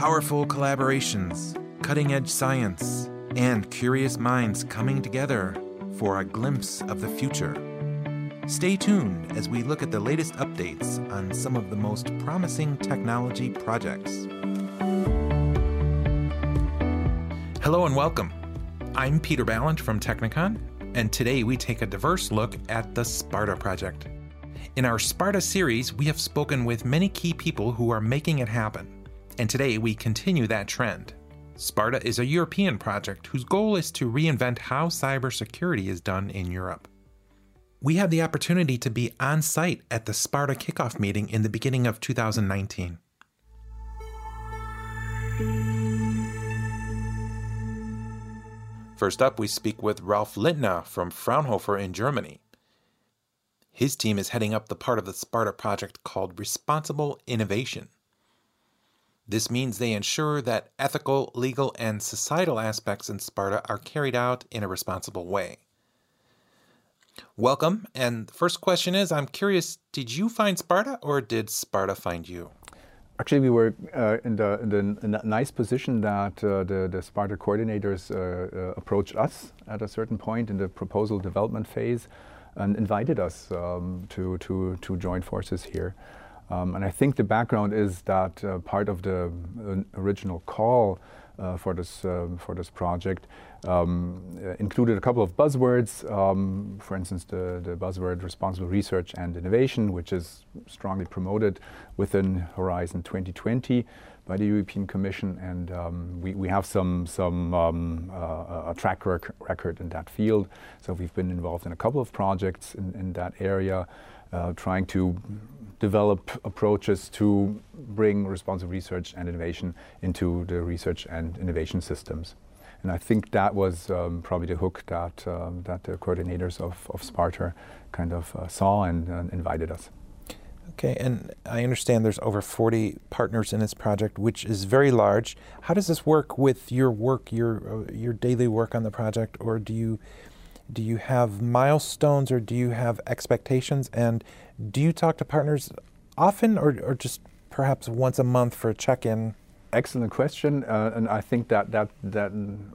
Powerful collaborations, cutting edge science, and curious minds coming together for a glimpse of the future. Stay tuned as we look at the latest updates on some of the most promising technology projects. Hello and welcome. I'm Peter Ballant from Technikon, and today we take a diverse look at the Sparta project. In our Sparta series, we have spoken with many key people who are making it happen, and today we continue that trend. Sparta is a European project whose goal is to reinvent how cybersecurity is done in Europe. We had the opportunity to be on site at the Sparta kickoff meeting in the beginning of 2019. First up, we speak with Ralf Lindner from Fraunhofer in Germany. His team is heading up the part of the Sparta project called Responsible Innovation. This means they ensure that ethical, legal, and societal aspects in Sparta are carried out in a responsible way. Welcome. And the first question is I'm curious, did you find Sparta or did Sparta find you? Actually, we were uh, in, the, in, the, in, the, nice position that uh, the, the Sparta coordinators uh, uh, approached us at a certain point in the proposal development phase and invited us um, to, to, to join forces here. Um, and I think the background is that uh, part of the uh, original call uh, for this uh, for this project um, included a couple of buzzwords. Um, for instance, the, the buzzword responsible research and innovation, which is strongly promoted within Horizon 2020 by the European Commission, and um, we, we have some some um, uh, a track rec record in that field. So we've been involved in a couple of projects in, in that area, uh, trying to develop approaches to bring responsive research and innovation into the research and innovation systems. And I think that was um, probably the hook that, um, that the coordinators of, of Sparta kind of uh, saw and uh, invited us. Okay, and I understand there's over 40 partners in this project, which is very large. How does this work with your work, your uh, your daily work on the project, or do you do you have milestones, or do you have expectations, and do you talk to partners often or, or just perhaps once a month for a check in? Excellent question, uh, and I think that, that that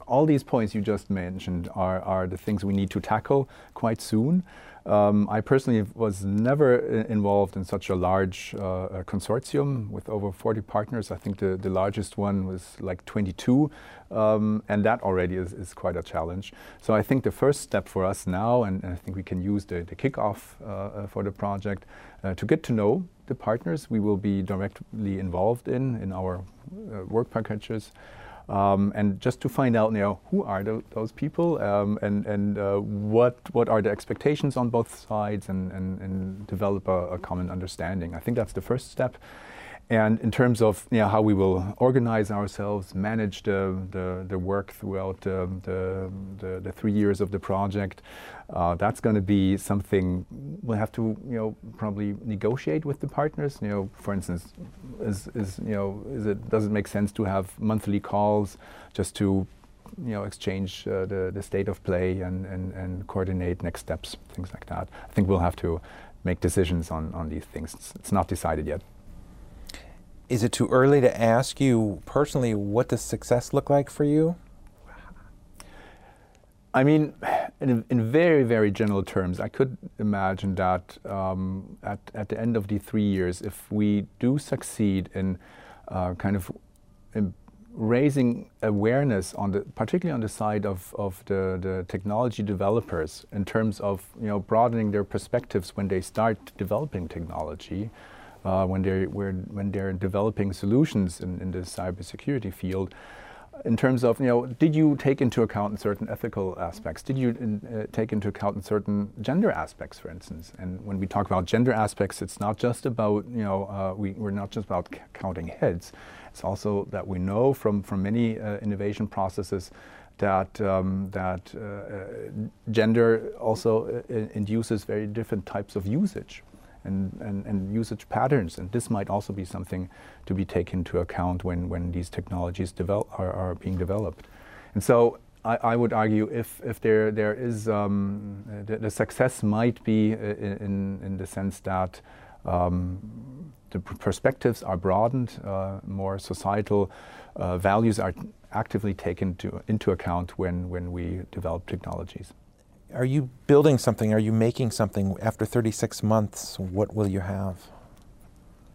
all these points you just mentioned are, are the things we need to tackle quite soon. Um, I personally was never involved in such a large uh, consortium with over 40 partners. I think the, the largest one was like 22, um, and that already is, is quite a challenge. So I think the first step for us now, and, and I think we can use the, the kickoff uh, uh for the project uh, to get to know the partners we will be directly involved in, in our uh, work packages. Um, and just to find out, you know, who are the, those people um, and, and uh, what, what are the expectations on both sides and, and, and develop a, a, common understanding. I think that's the first step. And in terms of you know, how we will organize ourselves, manage the, the, the work throughout the, the, the, the, three years of the project, uh, that's going to be something we'll have to you know, probably negotiate with the partners. You know, for instance, is, is, you know, is it, does it make sense to have monthly calls just to you know, exchange uh, the, the state of play and, and, and coordinate next steps, things like that. I think we'll have to make decisions on, on these things. It's, it's not decided yet. Is it too early to ask you personally what does success look like for you? I mean, in, in very, very general terms, I could imagine that um, at, at the end of the three years, if we do succeed in uh, kind of in raising awareness on the, particularly on the side of, of the, the technology developers in terms of you know broadening their perspectives when they start developing technology, uh, when they're when they're developing solutions in, in the cybersecurity field. In terms of, you know, did you take into account certain ethical aspects? Did you uh, take into account certain gender aspects, for instance? And when we talk about gender aspects, it's not just about, you know, uh, we, we're not just about counting heads. It's also that we know from, from many uh, innovation processes that um, that uh gender also uh, induces very different types of usage and, and, and, usage patterns. And this might also be something to be taken into account when, when these technologies develop, are, are being developed. And so I, I, would argue if, if there, there is, um, the, the, success might be in, in the sense that um, the perspectives are broadened, uh, more societal uh, values are actively taken to, into account when, when we develop technologies. Are you building something? Are you making something? After 36 months, what will you have?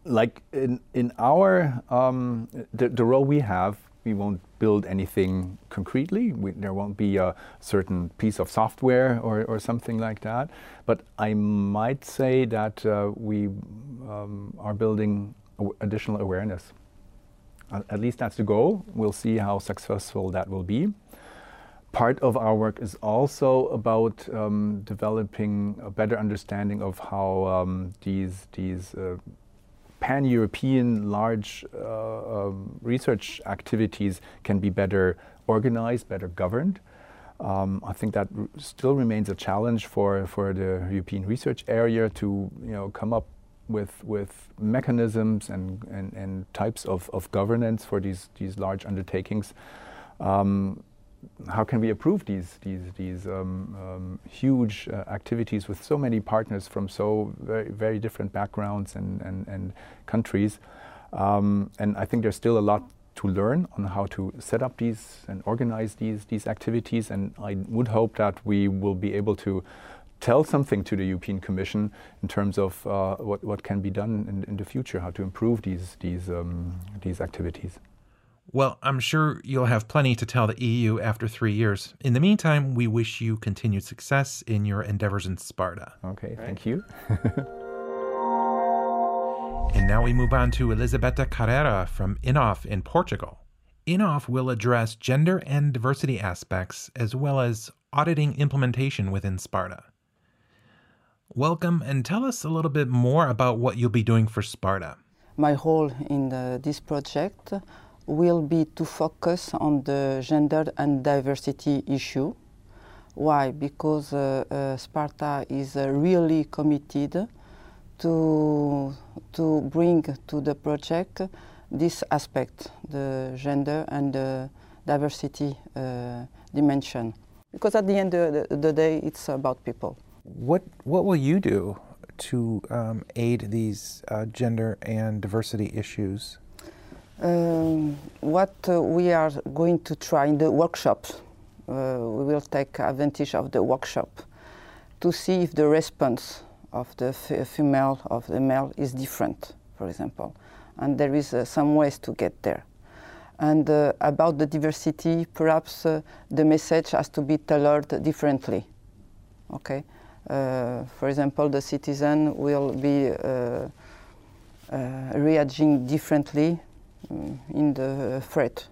Like in, in our, um, the, the role we have, we won't build anything concretely. We, there won't be a certain piece of software or, or something like that. But I might say that uh, we um, are building additional awareness. At least that's the goal. We'll see how successful that will be. Part of our work is also about um, developing a better understanding of how um, these these uh, pan-European large uh, um, research activities can be better organized, better governed. Um, I think that still remains a challenge for, for the European research area to you know, come up with, with mechanisms and, and, and types of, of governance for these, these large undertakings. Um, how can we approve these these these um, um, huge uh, activities with so many partners from so very very different backgrounds and and, and countries? Um, and I think there's still a lot to learn on how to set up these and organize these these activities. And I would hope that we will be able to tell something to the European Commission in terms of uh, what what can be done in, in, the future, how to improve these these um, these activities. Well, I'm sure you'll have plenty to tell the EU after three years. In the meantime, we wish you continued success in your endeavors in Sparta. Okay, thank you. and now we move on to Elisabetta Carrera from INOV in Portugal. INOV will address gender and diversity aspects as well as auditing implementation within Sparta. Welcome and tell us a little bit more about what you'll be doing for Sparta. My role in the, this project will be to focus on the gender and diversity issue. Why? Because uh, uh, Sparta is uh, really committed to, to bring to the project this aspect, the gender and the diversity uh, dimension. Because at the end of the, day, it's about people. What, what will you do to um, aid these uh, gender and diversity issues um, what uh, we are going to try in the workshops, uh, we will take advantage of the workshop to see if the response of the female of the male is different, for example, and there is uh, some ways to get there. And uh, about the diversity, perhaps uh, the message has to be tailored differently. Okay, uh, for example, the citizen will be reacting differently in the threat.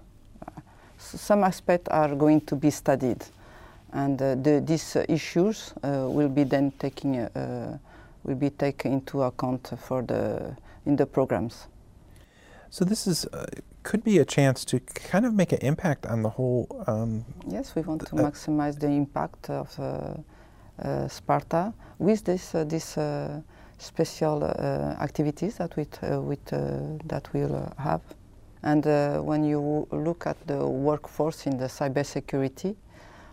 Some aspects are going to be studied, and uh, the, these issues uh, will be then taking uh, will be taken into account for the in the programs. So this is uh, could be a chance to kind of make an impact on the whole. Um, yes, we want to uh, maximize the impact of uh, Sparta with this this special activities that we with, that we'll have. And uh, when you look at the workforce in the cybersecurity,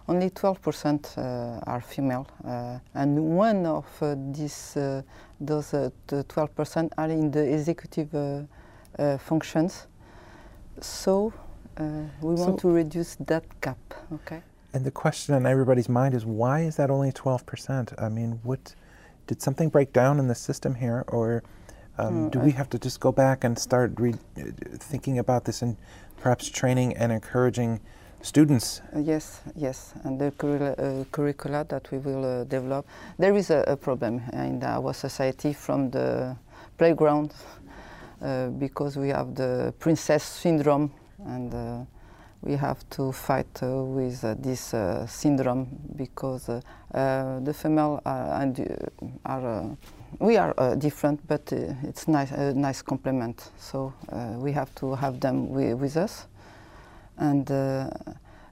only 12% uh, are female, uh, and one of uh, these uh, those 12% uh, are in the executive functions. So we so want to reduce that gap. Okay. And the question on everybody's mind is why is that only 12%? I mean, what did something break down in the system here, or um, mm, do we have to just go back and start re- thinking about this and perhaps training and encouraging students? Uh, yes, yes, and the curricula, uh, curricula that we will uh, develop. There is a, a, problem in our society from the playground uh, because we have the princess syndrome and uh, we have to fight uh, with this syndrome because the female are, are we are uh, different, but uh, it's nice, a nice complement. So uh, we have to have them wi with us. And uh,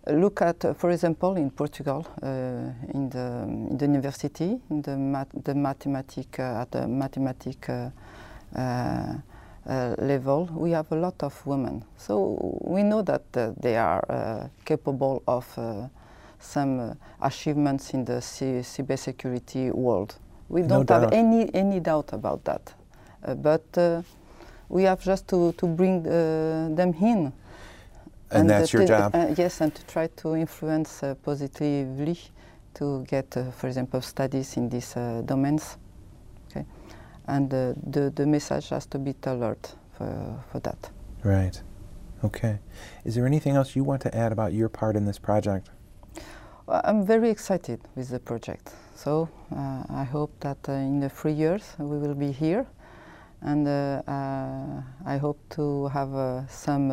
look at, uh, for example, in Portugal, in, the, in the university, in the, mat the mathematic, at the mathematic level, we have a lot of women. So we know that they are capable of some achievements in the cybersecurity world. We don't have any, any doubt about that. Uh, but uh, we have just to, to bring uh, them in. And, that's uh, your job? uh, yes, and to try to influence uh, positively to get, uh, for example, studies in these uh, domains. Okay, and uh, the the message has to be tailored for, for that. Right. Okay. Is there anything else you want to add about your part in this project? I'm very excited with the project. So uh, I hope that uh, in the three years we will be here, and uh, I hope to have some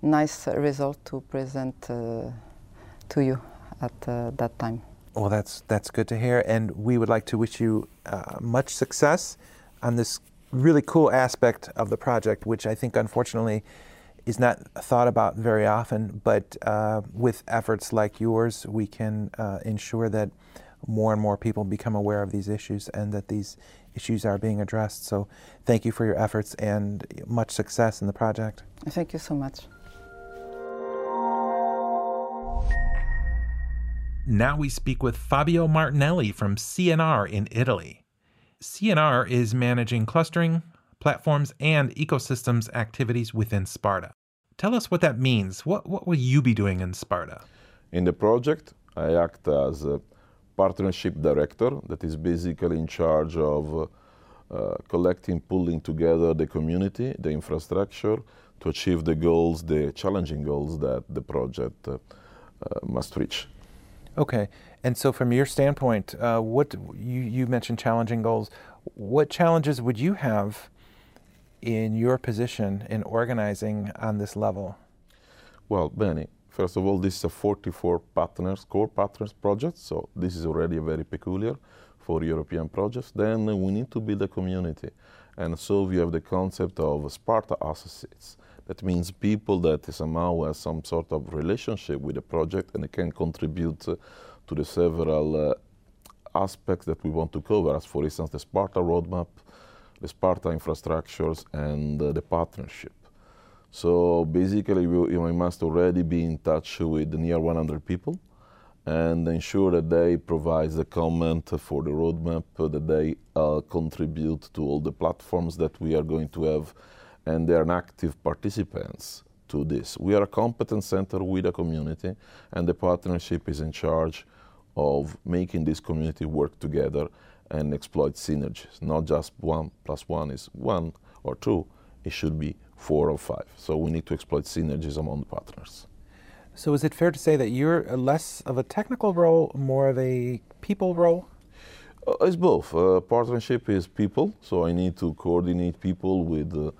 nice result to present to you at that time. Well, that's that's good to hear, and we would like to wish you uh, much success on this really cool aspect of the project, which I think unfortunately is not thought about very often. But uh, with efforts like yours, we can uh, ensure that more and more people become aware of these issues and that these issues are being addressed. So, thank you for your efforts and much success in the project. Thank you so much. Now we speak with Fabio Martinelli from CNR in Italy. CNR is managing clustering, platforms, and ecosystems activities within Sparta. Tell us what that means. What, what will you be doing in Sparta? In the project, I act as a partnership director that is basically in charge of uh, collecting, pulling together the community, the infrastructure to achieve the goals, the challenging goals that the project uh, uh, must reach. Okay, and so from your standpoint, uh, what you, you mentioned challenging goals. What challenges would you have in your position in organizing on this level? Well, Benny, first of all, this is a 44 partners, core partners project, so this is already very peculiar for European projects. Then we need to build a community. And so we have the concept of Sparta associates. That means people that somehow have some sort of relationship with the project and they can contribute uh, to the several uh, aspects that we want to cover, as for instance the Sparta roadmap, the Sparta infrastructures, and uh, the partnership. So basically, we, we must already be in touch with near 100 people and ensure that they provide the comment for the roadmap, that they uh, contribute to all the platforms that we are going to have, and they are active participants to this. We are a competence center with a community, and the partnership is in charge of making this community work together and exploit synergies. Not just one plus one is one or two, it should be four or five. So we need to exploit synergies among the partners. So, is it fair to say that you're less of a technical role, more of a people role? Uh, it's both. Uh, partnership is people, so I need to coordinate people with uh,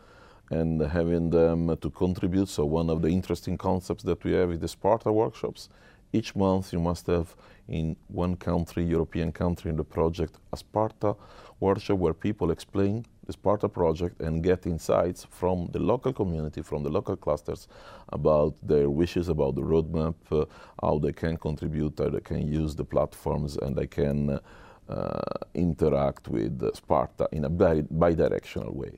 and having them to contribute. So one of the interesting concepts that we have is the Sparta workshops. Each month you must have in one country, European country in the project, a Sparta workshop where people explain the Sparta project and get insights from the local community, from the local clusters about their wishes about the roadmap, uh, how they can contribute, how they can use the platforms, and they can uh, uh, interact with Sparta in a bi- bi-directional way.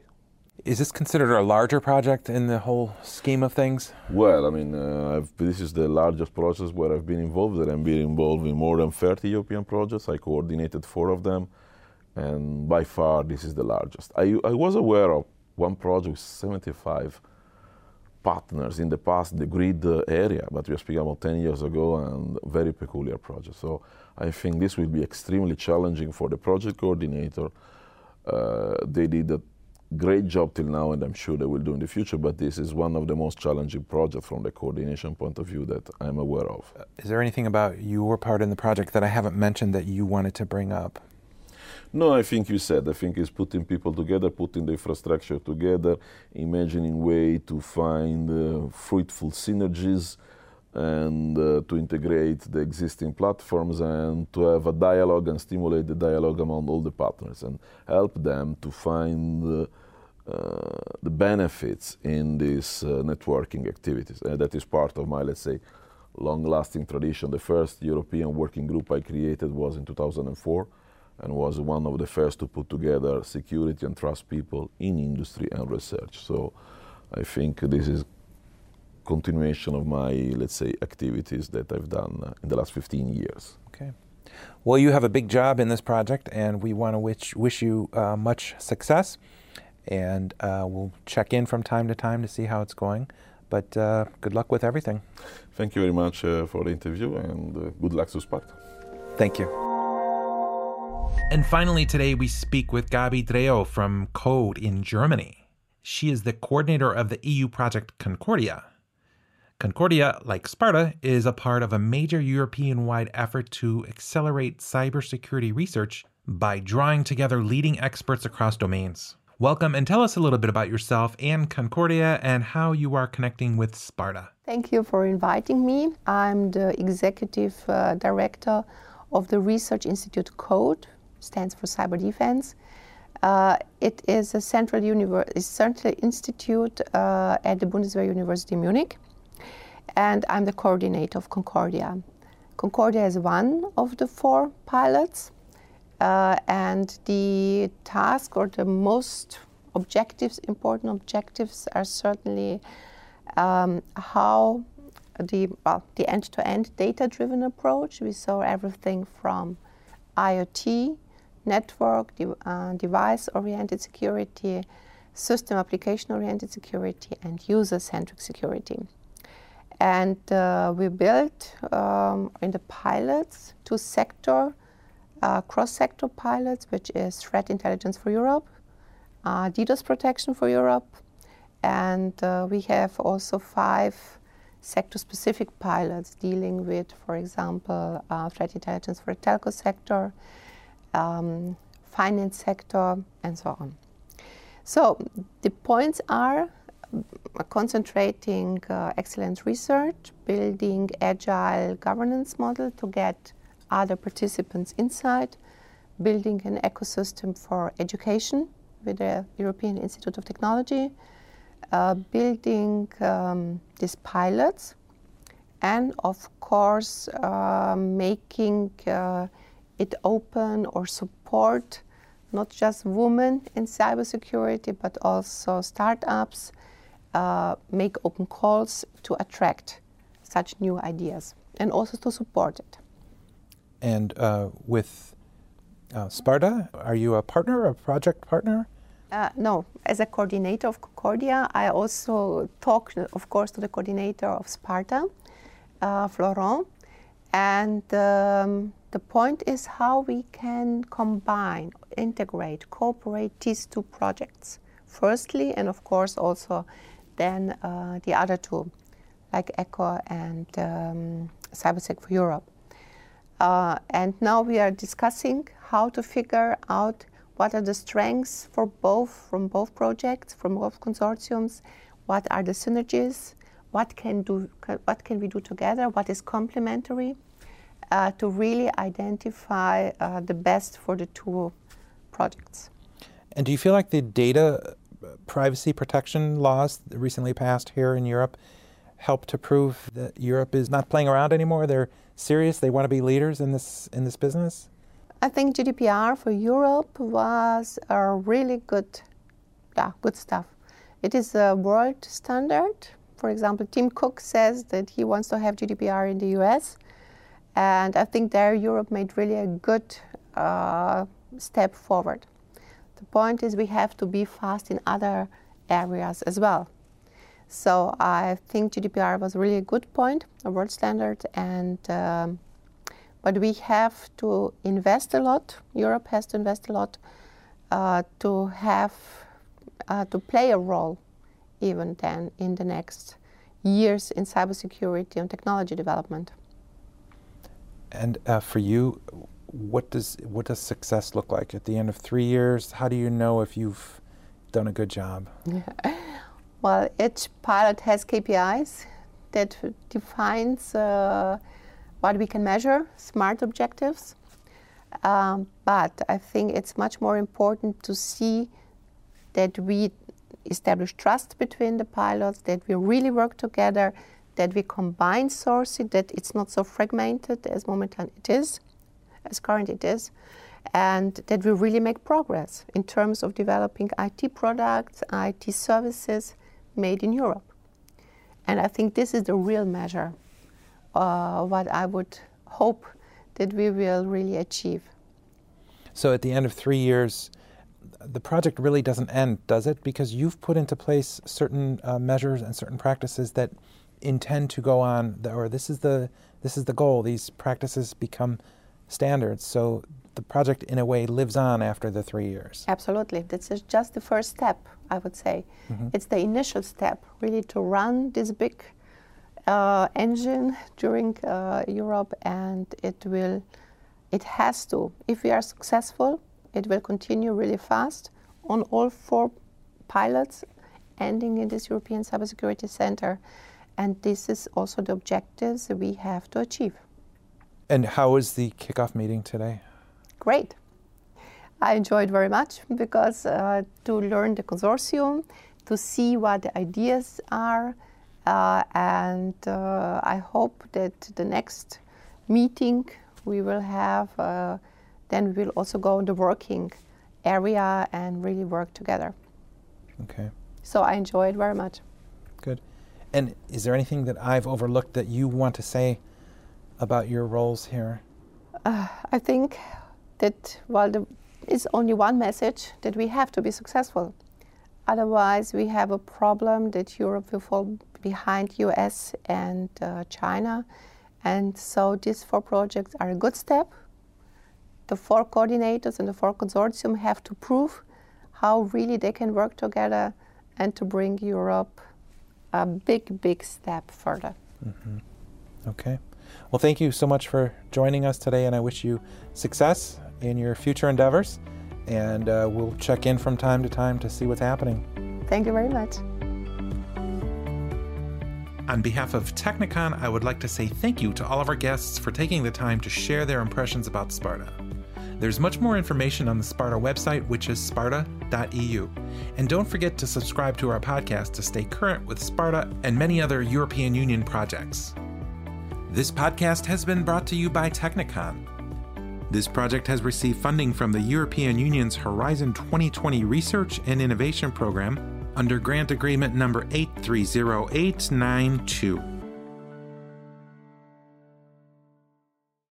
Is this considered a larger project in the whole scheme of things? Well, I mean, uh, I've, this is the largest process where I've been involved, and I've been involved in more than 30 European projects. I coordinated four of them, and by far this is the largest. I, I was aware of one project with 75 partners in the past, the grid uh, area, but we are speaking about 10 years ago and very peculiar project. So I think this will be extremely challenging for the project coordinator. Uh, they did a great job till now, and I'm sure they will do in the future. But this is one of the most challenging projects from the coordination point of view that I'm aware of. Is there anything about your part in the project that I haven't mentioned that you wanted to bring up? No, I think you said. I think it's putting people together, putting the infrastructure together, imagining way to find uh, fruitful synergies, and uh, to integrate the existing platforms and to have a dialogue and stimulate the dialogue among all the partners and help them to find uh, uh, the benefits in these uh, networking activities. Uh, that is part of my, let's say, long-lasting tradition. The first European working group I created was in 2004 and was one of the first to put together security and trust people in industry and research. So I think this is continuation of my, let's say, activities that I've done uh, in the last 15 years. Okay. Well, you have a big job in this project, and we want to wish, wish you uh, much success. and uh, we'll check in from time to time to see how it's going. But uh, good luck with everything. Thank you very much uh, for the interview and uh, good luck to Sparta. Thank you. And finally, today we speak with Gabi Dreo from Code in Germany. She is the coordinator of the EU project Concordia. Concordia, like Sparta, is a part of a major European wide effort to accelerate cybersecurity research by drawing together leading experts across domains. Welcome and tell us a little bit about yourself and Concordia and how you are connecting with Sparta. Thank you for inviting me. I'm the executive uh, director of the Research Institute Code, stands for Cyber Defense. Uh, it is a central, central institute uh, at the Bundeswehr University Munich, and I'm the coordinator of Concordia. Concordia is one of the four pilots uh, and the task or the most objectives, important objectives, are certainly um, how the well, the end-to-end data-driven approach. We saw everything from IoT, network, de- uh, device-oriented security, system application-oriented security, and user-centric security. And uh, we built um, in the pilots two sector uh, cross-sector pilots, which is threat intelligence for Europe, uh, DDoS protection for Europe, and uh, we have also five sector-specific pilots dealing with, for example, uh, threat intelligence for the telco sector, um, finance sector, and so on. So the points are uh, concentrating uh, excellent research, building agile governance model to get other participants inside, building an ecosystem for education with the European Institute of Technology, uh, building um, these pilots, and of course, uh, making uh, it open or support not just women in cybersecurity, but also startups, uh, make open calls to attract such new ideas and also to support it. And uh, with uh, Sparta, are you a partner, a project partner? Uh, no, as a coordinator of Concordia, I also talk, of course, to the coordinator of Sparta, uh, Florent. And um, the point is how we can combine, integrate, cooperate these two projects. Firstly, and of course also then uh, the other two, like ECHO and um, CyberSec for Europe. Uh, and now we are discussing how to figure out what are the strengths for both from both projects, from both consortiums, what are the synergies, what can do, what can we do together, what is complementary, uh, to really identify uh, the best for the two projects. And do you feel like the data uh, privacy protection laws recently passed here in Europe help to prove that Europe is not playing around anymore? They're serious. They want to be leaders in this in this business. I think GDPR for Europe was a really good, yeah, good stuff. It is a world standard. For example, Tim Cook says that he wants to have GDPR in the US, and I think there Europe made really a good uh, step forward. The point is we have to be fast in other areas as well. So I think GDPR was really a good point, a world standard, and um, but we have to invest a lot. Europe has to invest a lot uh, to have uh, to play a role, even then in the next years in cybersecurity and technology development. And uh, for you, what does what does success look like at the end of three years? How do you know if you've done a good job? Well, each pilot has KPIs that defines uh, what we can measure, smart objectives. Um, but I think it's much more important to see that we establish trust between the pilots, that we really work together, that we combine sourcing, that it's not so fragmented as momentan it is, as current it is, and that we really make progress in terms of developing IT products, IT services, made in Europe. And I think this is the real measure, uh, what I would hope that we will really achieve. So at the end of three years, the project really doesn't end, does it? Because you've put into place certain uh, measures and certain practices that intend to go on, or this is the this is the goal. These practices become standards. So the project, in a way, lives on after the three years. Absolutely. This is just the first step, I would say. Mm-hmm. It's the initial step, really, to run this big uh, engine during uh, Europe, and it will, it has to. If we are successful, it will continue really fast on all four pilots, ending in this European Cybersecurity Center. And this is also the objectives we have to achieve. And how was the kickoff meeting today? Great. I enjoyed very much because uh, to learn the consortium, to see what the ideas are, uh, and uh, I hope that the next meeting we will have, uh, then we will also go in the working area and really work together. Okay. So I enjoyed very much. Good. And is there anything that I've overlooked that you want to say about your roles here? Uh, I think that while there is only one message that we have to be successful. Otherwise, we have a problem that Europe will fall behind US and uh, China. And so these four projects are a good step. The four coordinators and the four consortium have to prove how really they can work together and to bring Europe a big, big step further. Mm-hmm. Okay. Well, thank you so much for joining us today, and I wish you success in your future endeavors. And uh, we'll check in from time to time to see what's happening. Thank you very much. On behalf of Technikon, I would like to say thank you to all of our guests for taking the time to share their impressions about Sparta. There's much more information on the Sparta website, which is sparta.eu. And don't forget to subscribe to our podcast to stay current with Sparta and many other European Union projects. This podcast has been brought to you by Technikon. This project has received funding from the European Union's Horizon 2020 Research and Innovation Program under grant agreement number 830892.